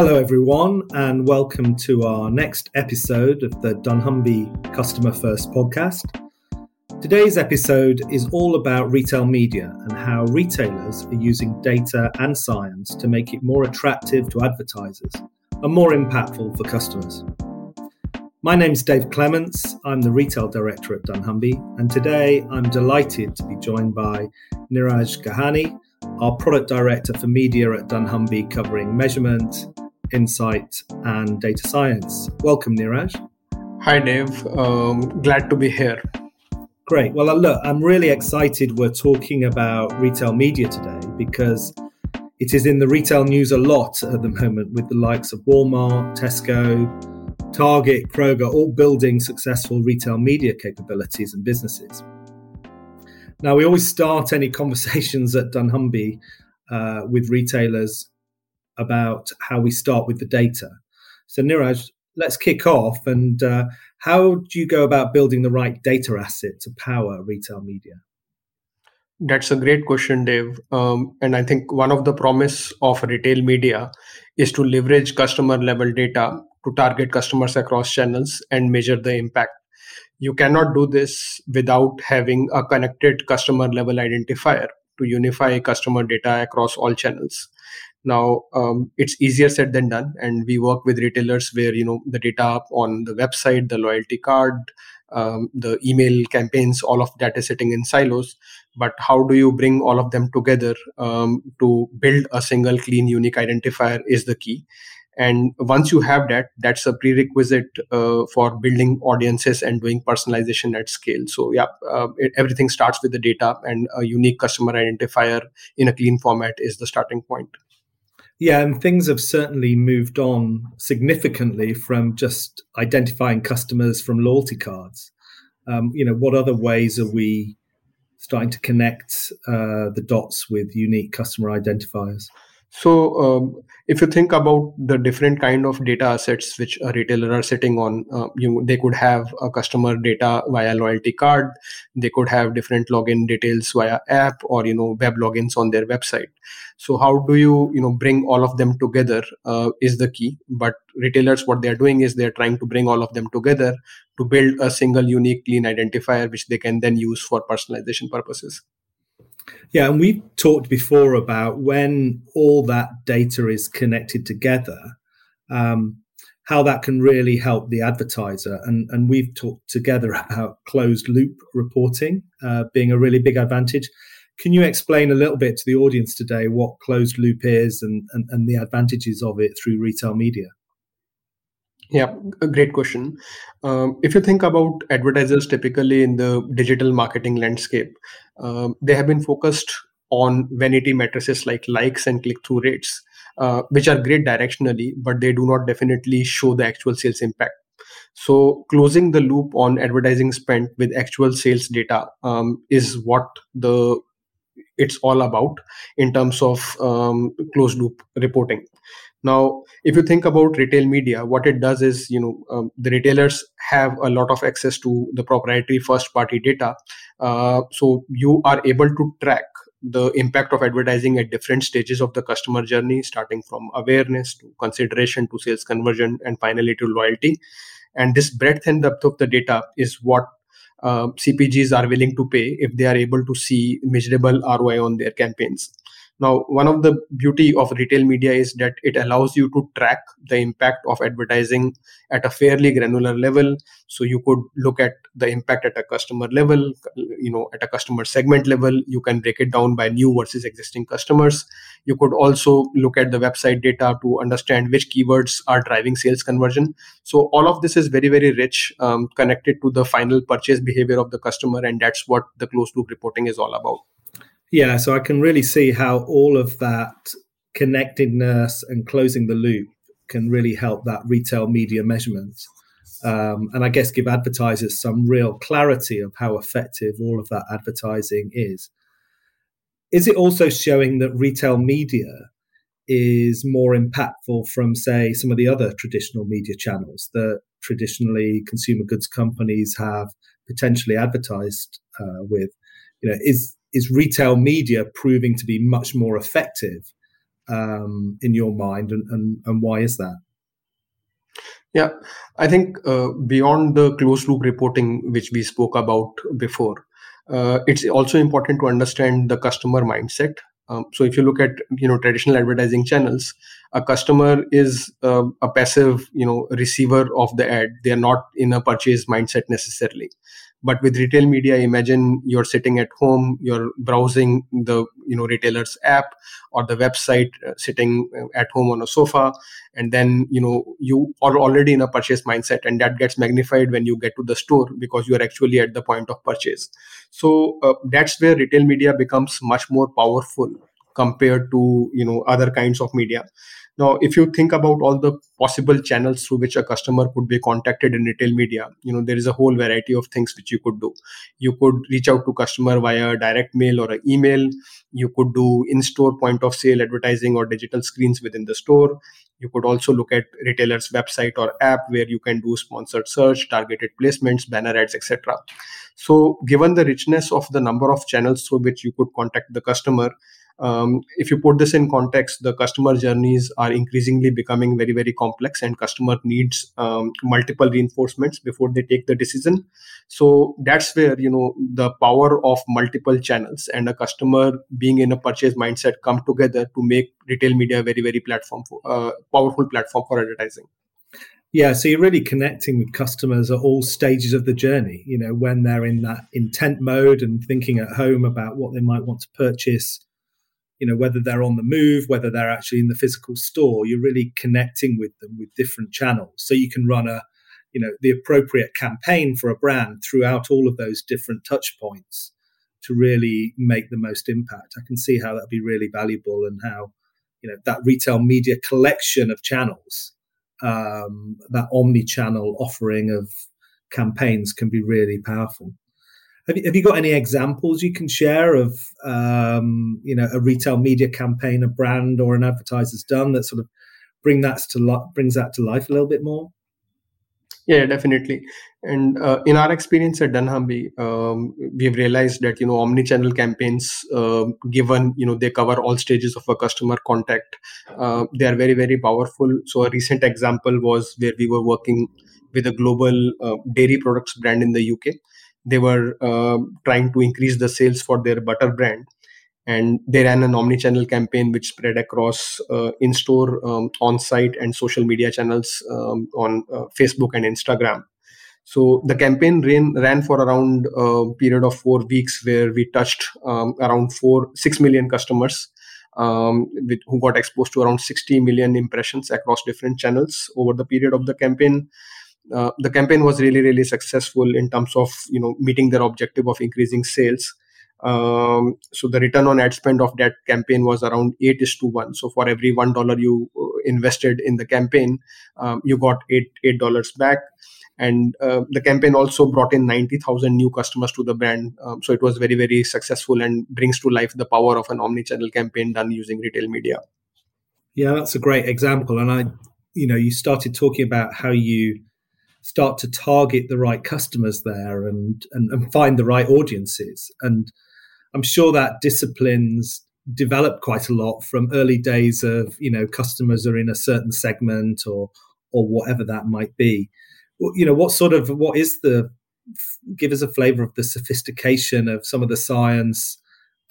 Hello, everyone, and welcome to our next episode of the dunnhumby Customer First podcast. Today's episode is all about retail media and how retailers are using data and science to make it more attractive to advertisers and more impactful for customers. My name's Dave Clements. I'm the retail director at dunnhumby, and today I'm delighted to be joined by Neeraj Gehani, our product director for media at dunnhumby, covering measurement, insight, and data science. Welcome, Neeraj. Hi, Dave. Um, glad to be here. Great. Well, uh, look, I'm really excited we're talking about retail media today because it is in the retail news a lot at the moment with the likes of Walmart, Tesco, Target, Kroger, all building successful retail media capabilities and businesses. Now, we always start any conversations at dunnhumby uh, with retailers about how we start with the data. So, Neeraj, let's kick off. And uh, how do you go about building the right data asset to power retail media? That's a great question, Dave. Um, and I think one of the promise of retail media is to leverage customer level data to target customers across channels and measure the impact. You cannot do this without having a connected customer level identifier to unify customer data across all channels now um, it's easier said than done and we work with retailers where you know the data on the website the loyalty card um, the email campaigns all of that is sitting in silos. But how do you bring all of them together um, to build a single clean unique identifier is the key. And once you have that that's a prerequisite uh, for building audiences and doing personalization at scale. So yeah uh, it, everything starts with the data and a unique customer identifier in a clean format is the starting point yeah, and things have certainly moved on significantly from just identifying customers from loyalty cards. Um, you know, what other ways are we starting to connect uh, the dots with unique customer identifiers? So, um, if you think about the different kind of data assets which a retailer are sitting on, uh, you they could have a customer data via loyalty card, they could have different login details via app or you know web logins on their website. So, how do you you know bring all of them together uh, is the key. But retailers, what they are doing is they are trying to bring all of them together to build a single unique clean identifier which they can then use for personalization purposes. Yeah, and we've talked before about when all that data is connected together, um, how that can really help the advertiser. And, and we've talked together about closed loop reporting uh, being a really big advantage. Can you explain a little bit to the audience today what closed loop is and, and, and the advantages of it through retail media? Yeah, a great question. Um, if you think about advertisers typically in the digital marketing landscape, um, they have been focused on vanity matrices like likes and click through rates, uh, which are great directionally, but they do not definitely show the actual sales impact. So, closing the loop on advertising spend with actual sales data um, is what the it's all about in terms of um, closed loop reporting. Now, if you think about retail media, what it does is, you know, um, the retailers have a lot of access to the proprietary first party data. Uh, so you are able to track the impact of advertising at different stages of the customer journey, starting from awareness to consideration to sales conversion and finally to loyalty. And this breadth and depth of the data is what uh, CPGs are willing to pay if they are able to see measurable ROI on their campaigns. Now, one of the beauty of retail media is that it allows you to track the impact of advertising at a fairly granular level. So you could look at the impact at a customer level, you know, at a customer segment level. You can break it down by new versus existing customers. You could also look at the website data to understand which keywords are driving sales conversion. So all of this is very, very rich, um, connected to the final purchase behavior of the customer, and that's what the closed loop reporting is all about. Yeah, so I can really see how all of that connectedness and closing the loop can really help that retail media measurement. Um, and I guess give advertisers some real clarity of how effective all of that advertising is. Is it also showing that retail media is more impactful from, say, some of the other traditional media channels that traditionally consumer goods companies have potentially advertised uh, with? You know, is is retail media proving to be much more effective um, in your mind, and, and, and why is that? Yeah, I think uh, beyond the closed loop reporting, which we spoke about before, uh, it's also important to understand the customer mindset. Um, so if you look at you know traditional advertising channels, a customer is uh, a passive you know receiver of the ad. They are not in a purchase mindset necessarily but with retail media imagine you're sitting at home you're browsing the you know retailer's app or the website uh, sitting uh, at home on a sofa and then you know you are already in a purchase mindset and that gets magnified when you get to the store because you are actually at the point of purchase. So uh, that's where retail media becomes much more powerful compared to you know other kinds of media now, if you think about all the possible channels through which a customer could be contacted in retail media, you know, there is a whole variety of things which you could do. You could reach out to customer via direct mail or an email. You could do in-store point of sale advertising or digital screens within the store. You could also look at retailer's website or app where you can do sponsored search, targeted placements, banner ads, etc. So, given the richness of the number of channels through which you could contact the customer, um, if you put this in context the customer journeys are increasingly becoming very very complex and customer needs um, multiple reinforcements before they take the decision so that's where you know the power of multiple channels and a customer being in a purchase mindset come together to make retail media a very very platform for, uh, powerful platform for advertising yeah, so you're really connecting with customers at all stages of the journey. You know, when they're in that intent mode and thinking at home about what they might want to purchase, you know whether they're on the move whether they're actually in the physical store you're really connecting with them with different channels. So you can run a you know the appropriate campaign for a brand throughout all of those different touch points to really make the most impact. I can see how that'd be really valuable and how you know that retail media collection of channels um, that omni-channel offering of campaigns can be really powerful have you, have you got any examples you can share of um, you know a retail media campaign, a brand or an advertiser's done that sort of bring that to lo- brings that to life a little bit more? Yeah, definitely. And uh, in our experience at dunnhumby, um, we've realized that you know omni-channel campaigns, uh, given you know they cover all stages of a customer contact, uh, they are very very powerful. So a recent example was where we were working with a global uh, dairy products brand in the UK, they were uh, trying to increase the sales for their butter brand. And they ran an omni-channel campaign which spread across uh, in-store um, on-site and social media channels um, on uh, facebook and instagram. So the campaign ran, ran for around a period of four weeks where we touched um, around four six million customers um, with, who got exposed to around 60 million impressions across different channels over the period of the campaign uh, the campaign was really really successful in terms of you know meeting their objective of increasing sales. Um, so the return on ad spend of that campaign was around 8 is to 1 so for every one dollar you uh, invested in the campaign um, you got 8 eight dollars back. And uh, the campaign also brought in 90000 new customers to the brand. Um, so it was very very successful and brings to life the power of an omni-channel campaign done using retail media. Yeah that's a great example. And i you know you started talking about how you start to target the right customers there and, and, and find the right audiences. And I'm sure that disciplines developed quite a lot from early days of you know customers are in a certain segment or or whatever that might be you know what sort of what is the give us a flavor of the sophistication of some of the science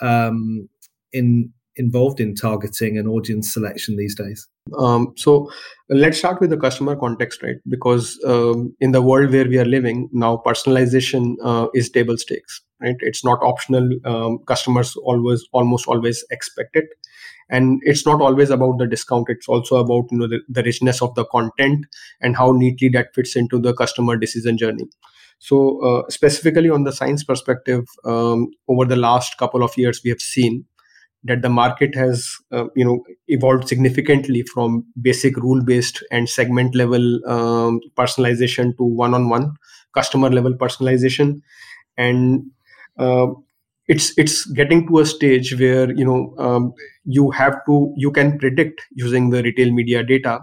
um, in involved in targeting and audience selection these days? Um, so let's start with the customer context, right? Because um, in the world where we are living now, personalization uh, is table stakes, right? It's not optional. Um, customers always, almost always expect it, and it's not always about the discount. It's also about you know the, the richness of the content and how neatly that fits into the customer decision journey. So, uh, specifically on the science perspective, um, over the last couple of years, we have seen that the market has uh, you know evolved significantly from basic rule based and segment level um, personalization to one on one customer level personalization. And uh, it's it's getting to a stage where you know um, you have to you can predict using the retail media data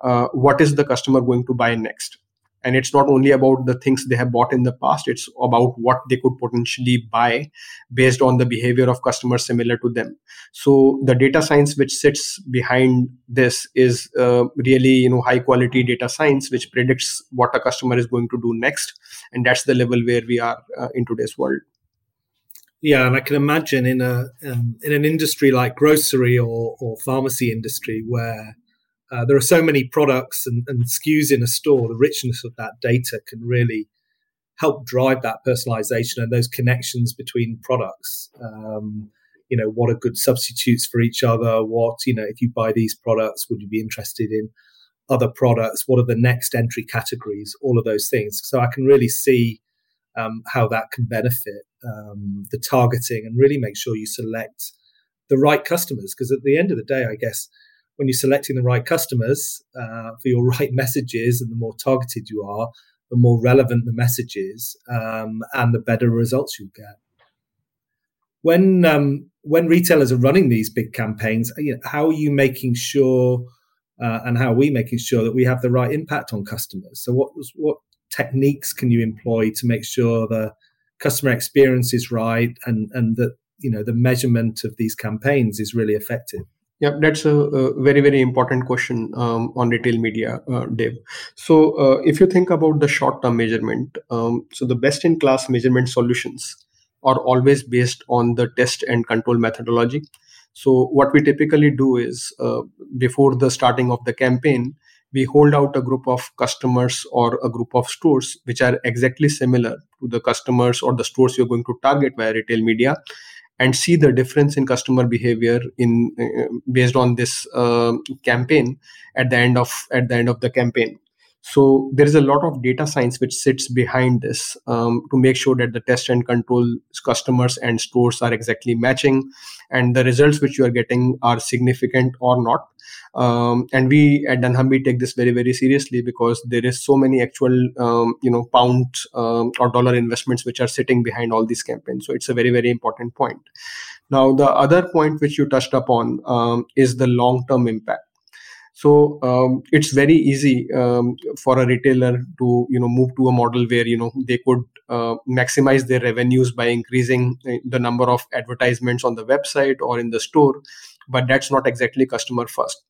uh, what is the customer going to buy next and it's not only about the things they have bought in the past it's about what they could potentially buy based on the behavior of customers similar to them. So the data science which sits behind this is uh, really you know high quality data science which predicts what a customer is going to do next. And that's the level where we are uh, in today's world. Yeah, and I can imagine in a um, in an industry like grocery or, or pharmacy industry where uh, there are so many products and, and SKUs in a store, the richness of that data can really help drive that personalization and those connections between products. Um, you know, what are good substitutes for each other? What, you know, if you buy these products, would you be interested in other products? What are the next entry categories? All of those things. So I can really see um, how that can benefit um, the targeting and really make sure you select the right customers. Because at the end of the day, I guess when you're selecting the right customers uh, for your right messages and the more targeted you are, the more relevant the message is um, and the better results you get. When um, when retailers are running these big campaigns, you know, how are you making sure uh, and how are we making sure that we have the right impact on customers? So what what techniques can you employ to make sure the customer experience is right and and that you know the measurement of these campaigns is really effective yeah that's a, a very very important question um, on retail media uh, dave so uh, if you think about the short term measurement um, so the best in class measurement solutions are always based on the test and control methodology. So what we typically do is uh, before the starting of the campaign we hold out a group of customers or a group of stores which are exactly similar to the customers or the stores you're going to target via retail media and see the difference in customer behavior in uh, based on this uh, campaign at the end of at the end of the campaign so there is a lot of data science which sits behind this um, to make sure that the test and control customers and stores are exactly matching and the results which you are getting are significant or not. Um, and we at Dunnhumby take this very very seriously because there is so many actual um, you know pound um, or dollar investments which are sitting behind all these campaigns. So it's a very very important point. Now the other point which you touched upon um, is the long term impact so um, it's very easy um, for a retailer to you know move to a model where you know they could uh, maximize their revenues by increasing uh, the number of advertisements on the website or in the store but that's not exactly customer first.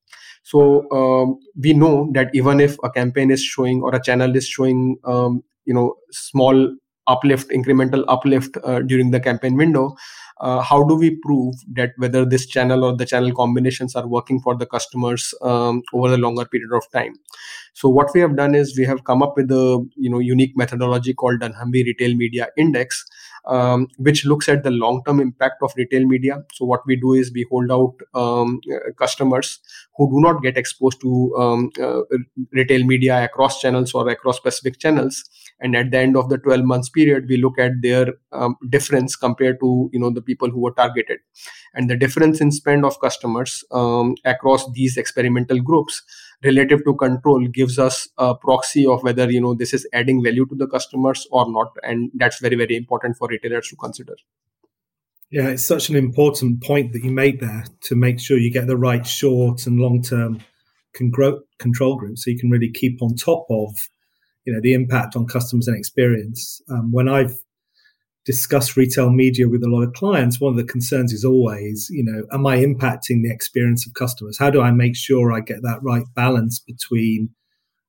So um, we know that even if a campaign is showing or a channel is showing um, you know small uplift incremental uplift uh, during the campaign window uh, how do we prove that whether this channel or the channel combinations are working for the customers um, over a longer period of time? So what we have done is we have come up with a you know unique methodology called dunnhumby retail media index um, which looks at the long term impact of retail media. So, what we do is we hold out um, uh, customers who do not get exposed to um, uh, retail media across channels or across specific channels. And at the end of the 12 months period, we look at their um, difference compared to you know the people who were targeted, and the difference in spend of customers um, across these experimental groups relative to control gives us a proxy of whether you know this is adding value to the customers or not and that's very very important for retailers to consider. Yeah it's such an important point that you made there to make sure you get the right short and long term control group so you can really keep on top of you know the impact on customers and experience. Um, when i've discuss retail media with a lot of clients, one of the concerns is always, you know, am I impacting the experience of customers? How do I make sure I get that right balance between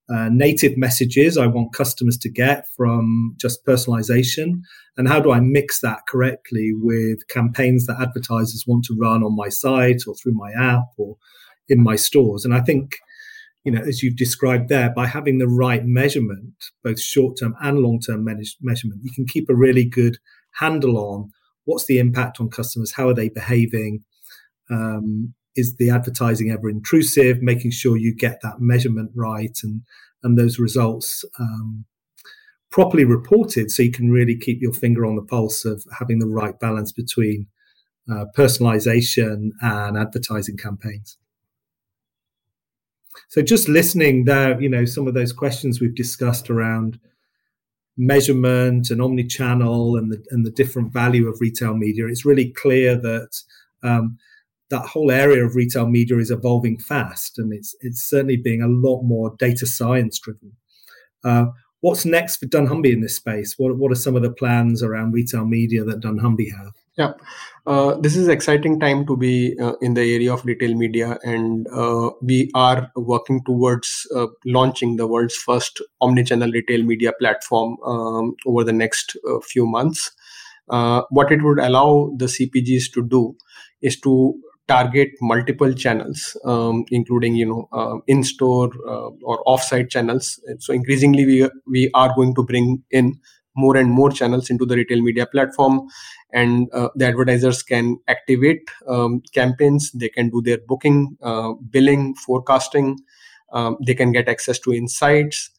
uh, native messages I want customers to get from just personalization, and how do I mix that correctly with campaigns that advertisers want to run on my site or through my app or in my stores? And I think you know, as you've described there, by having the right measurement, both short term and long term measurement, you can keep a really good handle on what's the impact on customers, how are they behaving, um, is the advertising ever intrusive, making sure you get that measurement right and and those results um, properly reported, so you can really keep your finger on the pulse of having the right balance between uh, personalization and advertising campaigns. So just listening there, you know, some of those questions we've discussed around measurement and omni-channel and the and the different value of retail media, it's really clear that um, that whole area of retail media is evolving fast, and it's it's certainly being a lot more data science driven. Uh, what's next for Dunnhumby in this space what, what are some of the plans around retail media that Dunnhumby have yeah, uh, this is exciting time to be uh, in the area of retail media, and uh, we are working towards uh, launching the world's first omnichannel retail media platform um, over the next uh, few months. Uh, what it would allow the CPGs to do is to target multiple channels, um, including you know in-store or off-site channels. So increasingly, we we are going to bring in more and more channels into the retail media platform and uh, the advertisers can activate um, campaigns. They can do their booking uh, billing forecasting. Um, they can get access to insights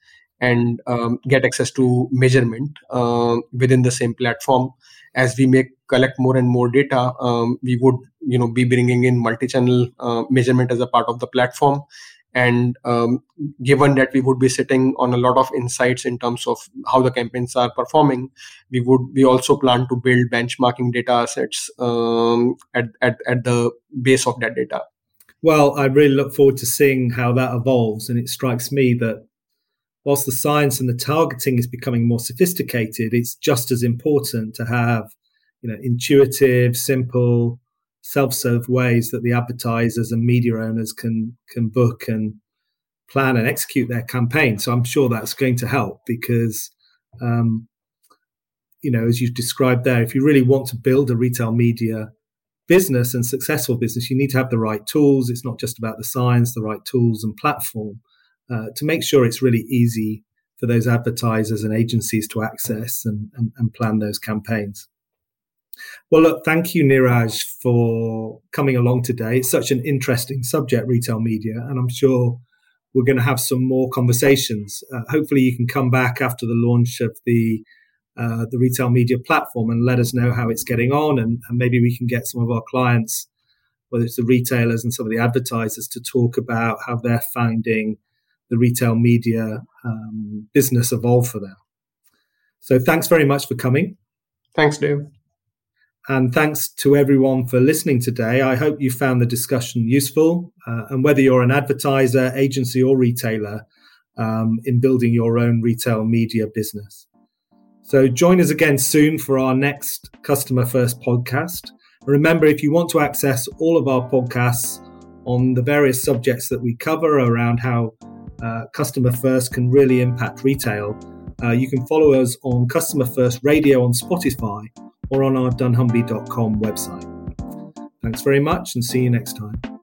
and um, get access to measurement uh, within the same platform. As we make collect more and more data um, we would you know be bringing in multi-channel uh, measurement as a part of the platform and um, given that we would be sitting on a lot of insights in terms of how the campaigns are performing we would we also plan to build benchmarking data sets um, at, at, at the base of that data. Well i really look forward to seeing how that evolves and it strikes me that whilst the science and the targeting is becoming more sophisticated it's just as important to have you know intuitive simple self-serve ways that the advertisers and media owners can can book and plan and execute their campaign. So I'm sure that's going to help because, um, you know, as you've described there, if you really want to build a retail media business and successful business, you need to have the right tools. It's not just about the science, the right tools and platform uh, to make sure it's really easy for those advertisers and agencies to access and, and, and plan those campaigns. Well, look, thank you, Neeraj, for coming along today. It's such an interesting subject, retail media, and I'm sure we're going to have some more conversations. Uh, hopefully, you can come back after the launch of the uh, the retail media platform and let us know how it's getting on, and, and, maybe we can get some of our clients, whether it's the retailers and some of the advertisers, to talk about how they're finding the retail media um, business evolve for them. So, thanks very much for coming. Thanks, Dave. And thanks to everyone for listening today. I hope you found the discussion useful. Uh, and whether you're an advertiser, agency, or retailer um, in building your own retail media business. So join us again soon for our next Customer First podcast. Remember, if you want to access all of our podcasts on the various subjects that we cover around how uh, Customer First can really impact retail, uh, you can follow us on Customer First Radio on Spotify or on our dunnhumby.com website. Thanks very much and see you next time.